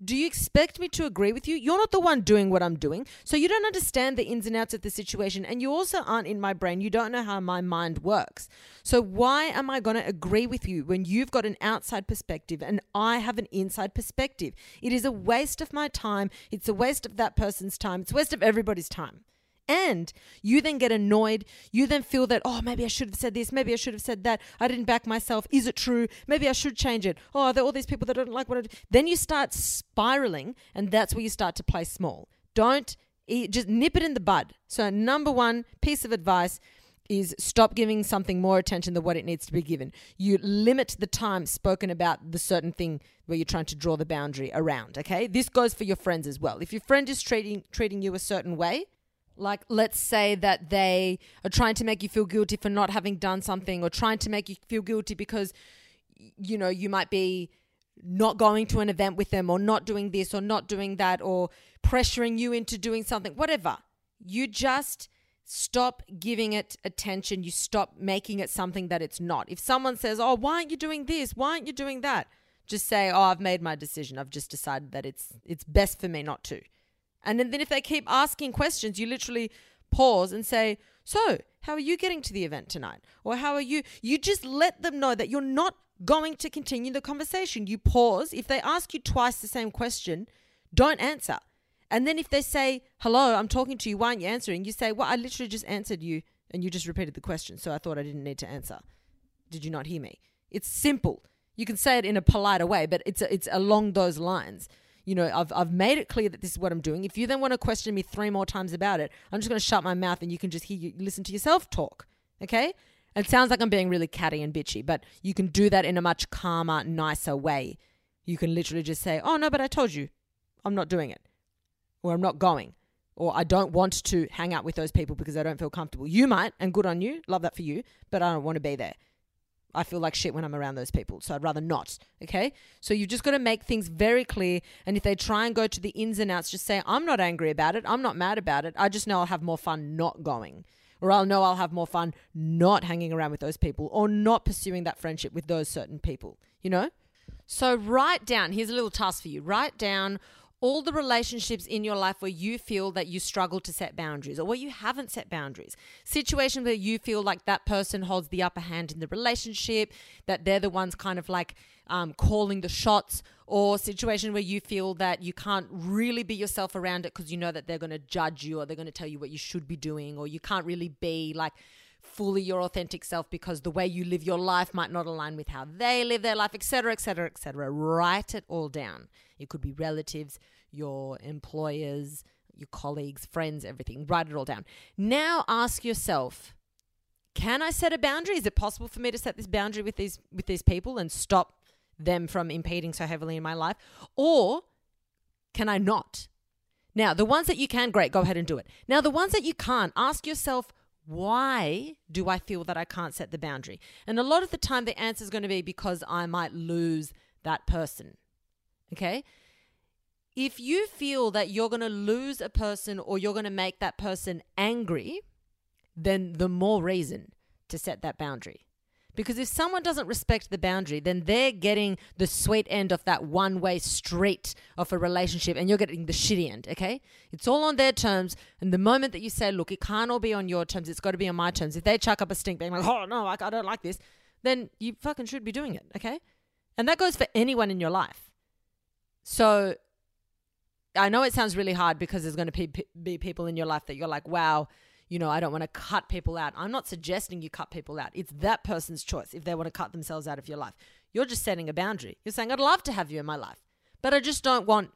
do you expect me to agree with you? You're not the one doing what I'm doing. So you don't understand the ins and outs of the situation. And you also aren't in my brain. You don't know how my mind works. So why am I going to agree with you when you've got an outside perspective and I have an inside perspective? It is a waste of my time. It's a waste of that person's time. It's a waste of everybody's time. And you then get annoyed. You then feel that, oh, maybe I should have said this. Maybe I should have said that. I didn't back myself. Is it true? Maybe I should change it. Oh, there are all these people that don't like what I do. Then you start spiraling, and that's where you start to play small. Don't just nip it in the bud. So, number one piece of advice is stop giving something more attention than what it needs to be given. You limit the time spoken about the certain thing where you're trying to draw the boundary around, okay? This goes for your friends as well. If your friend is treating treating you a certain way, like, let's say that they are trying to make you feel guilty for not having done something, or trying to make you feel guilty because, you know, you might be not going to an event with them, or not doing this, or not doing that, or pressuring you into doing something, whatever. You just stop giving it attention. You stop making it something that it's not. If someone says, Oh, why aren't you doing this? Why aren't you doing that? Just say, Oh, I've made my decision. I've just decided that it's it's best for me not to. And then if they keep asking questions, you literally pause and say, So, how are you getting to the event tonight? Or how are you? You just let them know that you're not going to continue the conversation. You pause. If they ask you twice the same question, don't answer. And then if they say, Hello, I'm talking to you, why aren't you answering? You say, Well, I literally just answered you and you just repeated the question. So I thought I didn't need to answer. Did you not hear me? It's simple. You can say it in a politer way, but it's, a, it's along those lines you know, I've, I've made it clear that this is what I'm doing. If you then want to question me three more times about it, I'm just going to shut my mouth and you can just hear you listen to yourself talk. Okay? It sounds like I'm being really catty and bitchy, but you can do that in a much calmer, nicer way. You can literally just say, Oh, no, but I told you I'm not doing it, or I'm not going, or I don't want to hang out with those people because I don't feel comfortable. You might, and good on you, love that for you, but I don't want to be there. I feel like shit when I'm around those people. So I'd rather not. Okay. So you've just got to make things very clear. And if they try and go to the ins and outs, just say, I'm not angry about it. I'm not mad about it. I just know I'll have more fun not going. Or I'll know I'll have more fun not hanging around with those people or not pursuing that friendship with those certain people, you know? So write down, here's a little task for you write down all the relationships in your life where you feel that you struggle to set boundaries or where you haven't set boundaries. Situations where you feel like that person holds the upper hand in the relationship, that they're the ones kind of like um, calling the shots, or situation where you feel that you can't really be yourself around it because you know that they're going to judge you or they're going to tell you what you should be doing, or you can't really be like fully your authentic self because the way you live your life might not align with how they live their life, etc., etc., etc. Write it all down. It could be relatives, your employers, your colleagues, friends, everything. Write it all down. Now ask yourself can I set a boundary? Is it possible for me to set this boundary with these with these people and stop them from impeding so heavily in my life? Or can I not? Now, the ones that you can, great, go ahead and do it. Now, the ones that you can't, ask yourself, why do I feel that I can't set the boundary? And a lot of the time, the answer is going to be because I might lose that person. Okay? If you feel that you're going to lose a person or you're going to make that person angry, then the more reason to set that boundary. Because if someone doesn't respect the boundary, then they're getting the sweet end of that one way street of a relationship and you're getting the shitty end, okay? It's all on their terms. And the moment that you say, look, it can't all be on your terms, it's got to be on my terms. If they chuck up a stink being like, oh, no, I, I don't like this, then you fucking should be doing it, okay? And that goes for anyone in your life. So I know it sounds really hard because there's going to be people in your life that you're like, wow, you know, I don't want to cut people out. I'm not suggesting you cut people out. It's that person's choice if they want to cut themselves out of your life. You're just setting a boundary. You're saying, I'd love to have you in my life, but I just don't want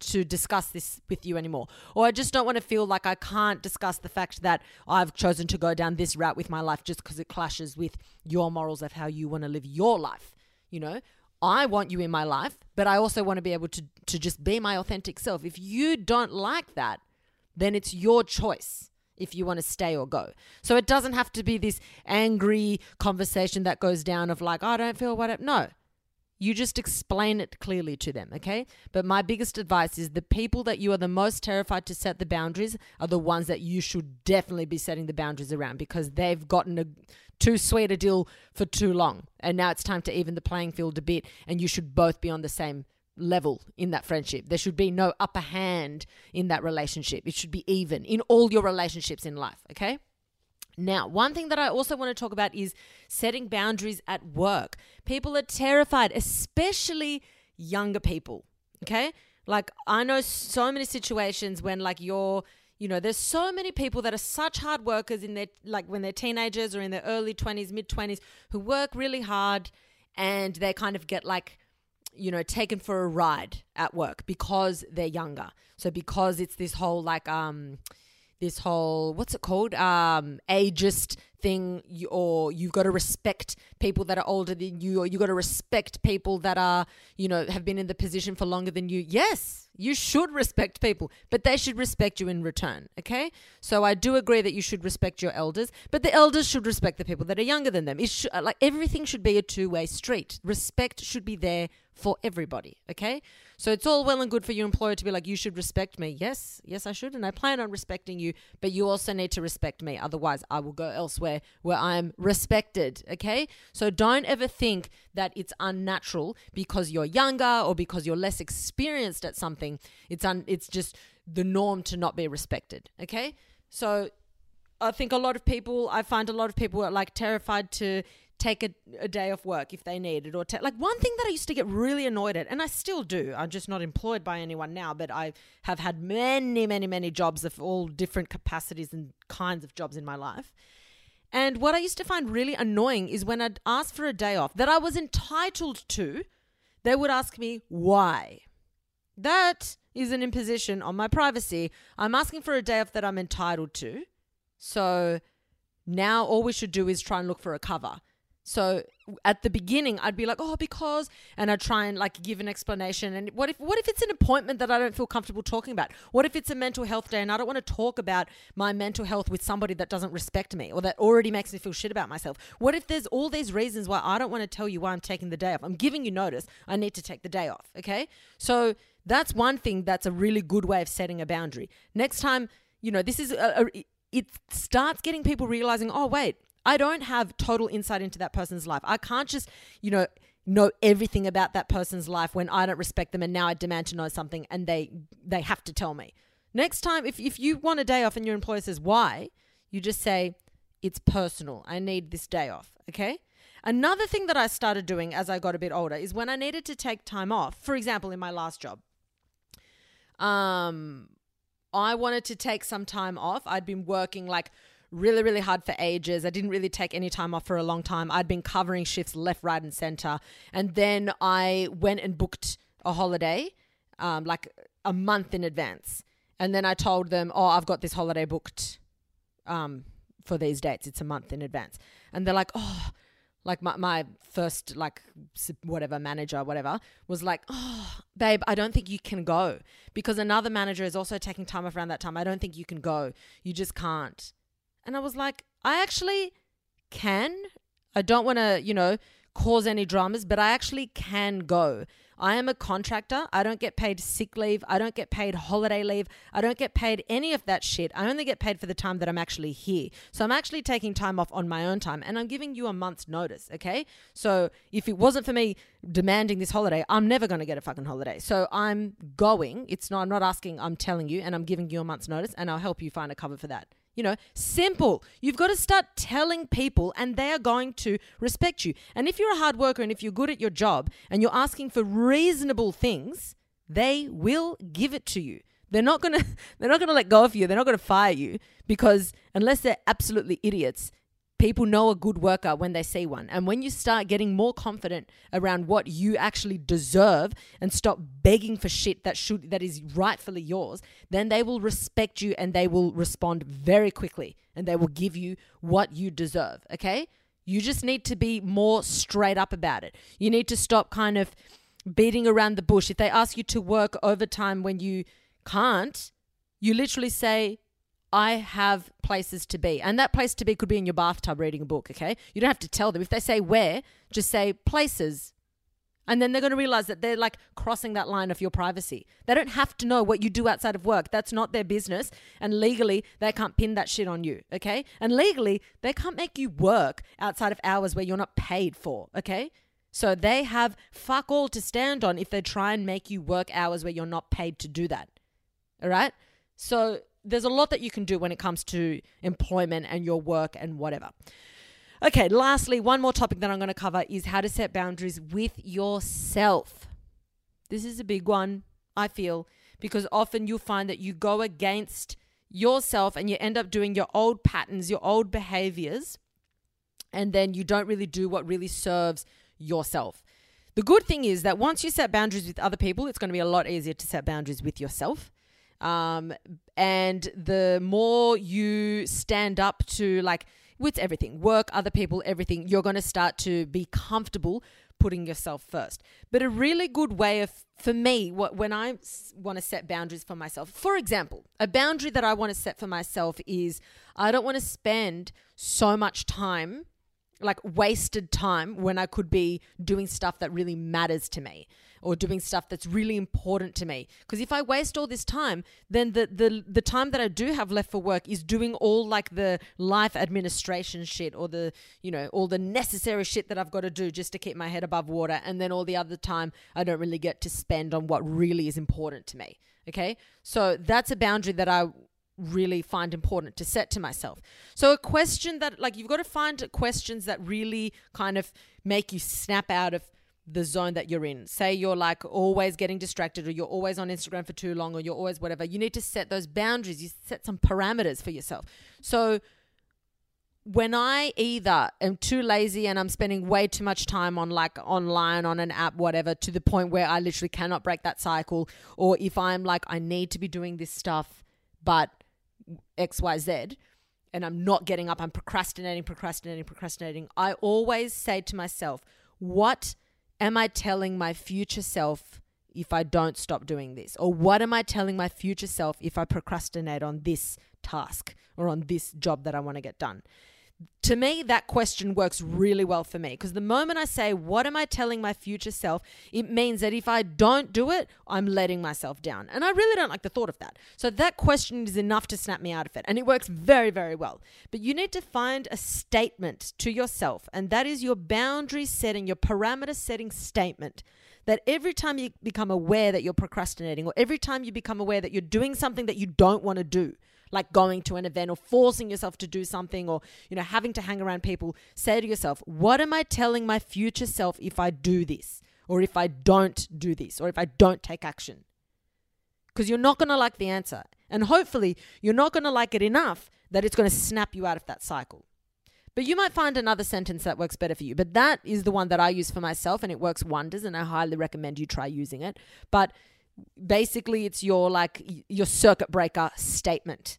to discuss this with you anymore. Or I just don't want to feel like I can't discuss the fact that I've chosen to go down this route with my life just because it clashes with your morals of how you want to live your life. You know, I want you in my life, but I also want to be able to, to just be my authentic self. If you don't like that, then it's your choice if you want to stay or go. So it doesn't have to be this angry conversation that goes down of like, oh, I don't feel whatever. No. You just explain it clearly to them, okay? But my biggest advice is the people that you are the most terrified to set the boundaries are the ones that you should definitely be setting the boundaries around because they've gotten a too sweet a deal for too long. And now it's time to even the playing field a bit and you should both be on the same level in that friendship. There should be no upper hand in that relationship. It should be even in all your relationships in life, okay? Now, one thing that I also want to talk about is setting boundaries at work. People are terrified, especially younger people, okay? Like, I know so many situations when, like, you're, you know, there's so many people that are such hard workers in their, like, when they're teenagers or in their early 20s, mid 20s, who work really hard and they kind of get, like, you know, taken for a ride at work because they're younger. So because it's this whole like um this whole what's it called? Um ageist thing or you've got to respect people that are older than you or you've got to respect people that are you know have been in the position for longer than you. Yes you should respect people but they should respect you in return okay? So i do agree that you should respect your elders but the elders should respect the people that are younger than them. It should, like everything should be a two-way street. Respect should be there for everybody. Okay. So it's all well and good for your employer to be like, you should respect me. Yes, yes, I should. And I plan on respecting you, but you also need to respect me. Otherwise, I will go elsewhere where I'm respected. Okay. So don't ever think that it's unnatural because you're younger or because you're less experienced at something. It's un- it's just the norm to not be respected. Okay. So I think a lot of people, I find a lot of people are like terrified to take a, a day off work if they need it or ta- like one thing that i used to get really annoyed at and i still do i'm just not employed by anyone now but i have had many many many jobs of all different capacities and kinds of jobs in my life. And what i used to find really annoying is when i'd ask for a day off that i was entitled to they would ask me why. That is an imposition on my privacy. I'm asking for a day off that i'm entitled to. So now all we should do is try and look for a cover so at the beginning, I'd be like, "Oh, because," and I'd try and like give an explanation. And what if what if it's an appointment that I don't feel comfortable talking about? What if it's a mental health day and I don't want to talk about my mental health with somebody that doesn't respect me or that already makes me feel shit about myself? What if there's all these reasons why I don't want to tell you why I'm taking the day off? I'm giving you notice. I need to take the day off. Okay, so that's one thing that's a really good way of setting a boundary. Next time, you know, this is a, a it starts getting people realizing, oh, wait, I don't have total insight into that person's life. I can't just, you know, know everything about that person's life when I don't respect them and now I demand to know something and they they have to tell me. Next time if if you want a day off and your employer says why, you just say it's personal. I need this day off, okay? Another thing that I started doing as I got a bit older is when I needed to take time off. For example, in my last job, um I wanted to take some time off. I'd been working like really, really hard for ages. I didn't really take any time off for a long time. I'd been covering shifts left, right, and center. And then I went and booked a holiday, um, like a month in advance. And then I told them, oh, I've got this holiday booked um, for these dates. It's a month in advance. And they're like, oh, like my, my first like whatever manager whatever was like oh babe i don't think you can go because another manager is also taking time off around that time i don't think you can go you just can't and i was like i actually can i don't want to you know cause any dramas but i actually can go I am a contractor. I don't get paid sick leave. I don't get paid holiday leave. I don't get paid any of that shit. I only get paid for the time that I'm actually here. So I'm actually taking time off on my own time and I'm giving you a month's notice, okay? So if it wasn't for me demanding this holiday, I'm never going to get a fucking holiday. So I'm going. It's not I'm not asking, I'm telling you and I'm giving you a month's notice and I'll help you find a cover for that. You know, simple. You've got to start telling people, and they are going to respect you. And if you're a hard worker and if you're good at your job and you're asking for reasonable things, they will give it to you. They're not gonna they're not gonna let go of you. They're not gonna fire you because unless they're absolutely idiots, People know a good worker when they see one. And when you start getting more confident around what you actually deserve and stop begging for shit that should that is rightfully yours, then they will respect you and they will respond very quickly and they will give you what you deserve, okay? You just need to be more straight up about it. You need to stop kind of beating around the bush. If they ask you to work overtime when you can't, you literally say, I have places to be. And that place to be could be in your bathtub reading a book, okay? You don't have to tell them. If they say where, just say places. And then they're going to realize that they're like crossing that line of your privacy. They don't have to know what you do outside of work. That's not their business. And legally, they can't pin that shit on you, okay? And legally, they can't make you work outside of hours where you're not paid for, okay? So they have fuck all to stand on if they try and make you work hours where you're not paid to do that. All right? So there's a lot that you can do when it comes to employment and your work and whatever. Okay, lastly, one more topic that I'm going to cover is how to set boundaries with yourself. This is a big one, I feel, because often you'll find that you go against yourself and you end up doing your old patterns, your old behaviors, and then you don't really do what really serves yourself. The good thing is that once you set boundaries with other people, it's going to be a lot easier to set boundaries with yourself. Um, and the more you stand up to like with everything, work, other people, everything, you're going to start to be comfortable putting yourself first. But a really good way of, for me, what, when I want to set boundaries for myself, for example, a boundary that I want to set for myself is I don't want to spend so much time, like wasted time, when I could be doing stuff that really matters to me or doing stuff that's really important to me. Because if I waste all this time, then the, the the time that I do have left for work is doing all like the life administration shit or the you know all the necessary shit that I've got to do just to keep my head above water, and then all the other time I don't really get to spend on what really is important to me. Okay, so that's a boundary that I really find important to set to myself. So a question that like you've got to find questions that really kind of make you snap out of the zone that you're in. Say you're like always getting distracted or you're always on Instagram for too long or you're always whatever. You need to set those boundaries. You set some parameters for yourself. So when I either am too lazy and I'm spending way too much time on like online on an app, whatever, to the point where I literally cannot break that cycle, or if I'm like, I need to be doing this stuff, but XYZ, and I'm not getting up, I'm procrastinating, procrastinating, procrastinating, I always say to myself, what am I telling my future self if I don't stop doing this? Or what am I telling my future self if I procrastinate on this task or on this job that I want to get done? To me, that question works really well for me because the moment I say, What am I telling my future self? it means that if I don't do it, I'm letting myself down. And I really don't like the thought of that. So that question is enough to snap me out of it. And it works very, very well. But you need to find a statement to yourself, and that is your boundary setting, your parameter setting statement that every time you become aware that you're procrastinating or every time you become aware that you're doing something that you don't want to do, like going to an event or forcing yourself to do something or, you know, having to hang around people, say to yourself, what am I telling my future self if I do this? Or if I don't do this? Or if I don't take action? Because you're not going to like the answer. And hopefully, you're not going to like it enough that it's going to snap you out of that cycle. But you might find another sentence that works better for you. But that is the one that I use for myself and it works wonders and I highly recommend you try using it. But basically it's your like your circuit breaker statement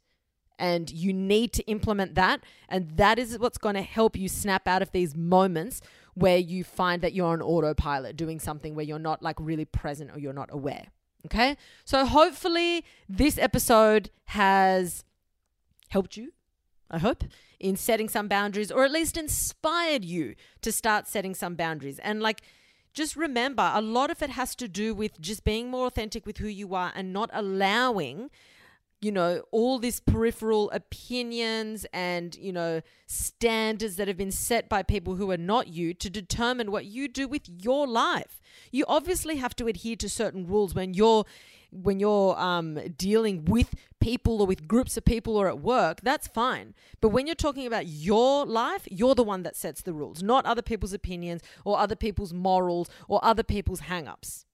And you need to implement that. And that is what's going to help you snap out of these moments where you find that you're on autopilot doing something where you're not like really present or you're not aware. Okay. So hopefully this episode has helped you, I hope, in setting some boundaries or at least inspired you to start setting some boundaries. And like, just remember a lot of it has to do with just being more authentic with who you are and not allowing you know, all these peripheral opinions and, you know, standards that have been set by people who are not you to determine what you do with your life. You obviously have to adhere to certain rules when you're when you're um, dealing with people or with groups of people or at work, that's fine. But when you're talking about your life, you're the one that sets the rules, not other people's opinions or other people's morals or other people's hang ups.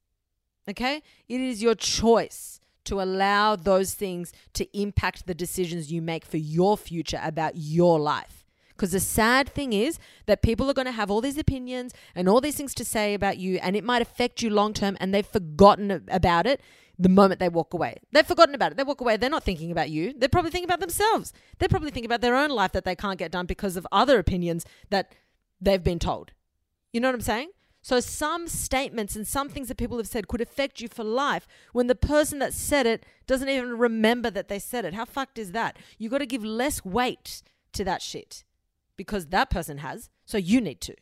Okay? It is your choice to allow those things to impact the decisions you make for your future about your life. Because the sad thing is that people are going to have all these opinions and all these things to say about you, and it might affect you long term, and they've forgotten about it the moment they walk away. They've forgotten about it. They walk away, they're not thinking about you. They're probably thinking about themselves. They're probably thinking about their own life that they can't get done because of other opinions that they've been told. You know what I'm saying? So, some statements and some things that people have said could affect you for life when the person that said it doesn't even remember that they said it. How fucked is that? You've got to give less weight to that shit because that person has. So, you need to.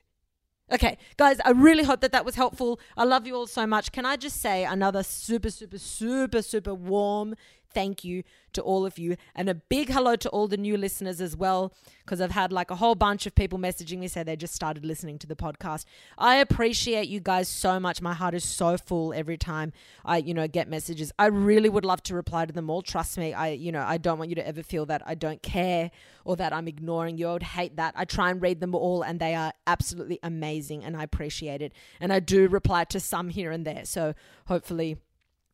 Okay, guys, I really hope that that was helpful. I love you all so much. Can I just say another super, super, super, super warm thank you to all of you and a big hello to all the new listeners as well because I've had like a whole bunch of people messaging me say they just started listening to the podcast. I appreciate you guys so much. My heart is so full every time I, you know, get messages. I really would love to reply to them all. Trust me. I, you know, I don't want you to ever feel that I don't care or that I'm ignoring you. I would hate that. I try and read them all and they are absolutely amazing and I appreciate it. And I do reply to some here and there. So hopefully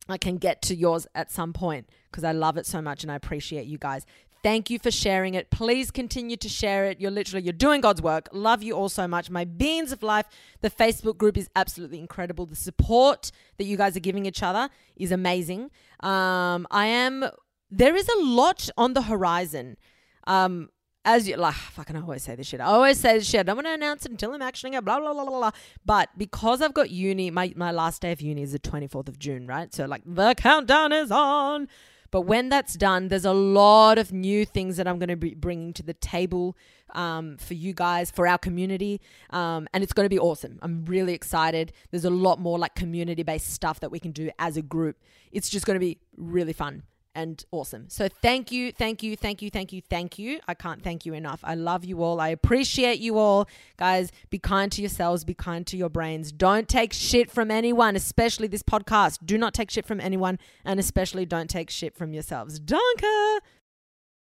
I can get to yours at some point because I love it so much and I appreciate you guys. Thank you for sharing it. Please continue to share it. You're literally you're doing God's work. Love you all so much. My beans of life, the Facebook group is absolutely incredible. The support that you guys are giving each other is amazing. Um, I am there is a lot on the horizon. Um, as you like, fucking, I always say this shit. I always say this shit. I don't want to announce it until I'm actioning it. Blah blah blah blah blah. But because I've got uni, my my last day of uni is the 24th of June, right? So like the countdown is on. But when that's done, there's a lot of new things that I'm going to be bringing to the table um, for you guys, for our community. Um, and it's going to be awesome. I'm really excited. There's a lot more like community based stuff that we can do as a group. It's just going to be really fun and awesome. So thank you, thank you, thank you, thank you, thank you. I can't thank you enough. I love you all. I appreciate you all. Guys, be kind to yourselves, be kind to your brains. Don't take shit from anyone, especially this podcast. Do not take shit from anyone, and especially don't take shit from yourselves. Danke!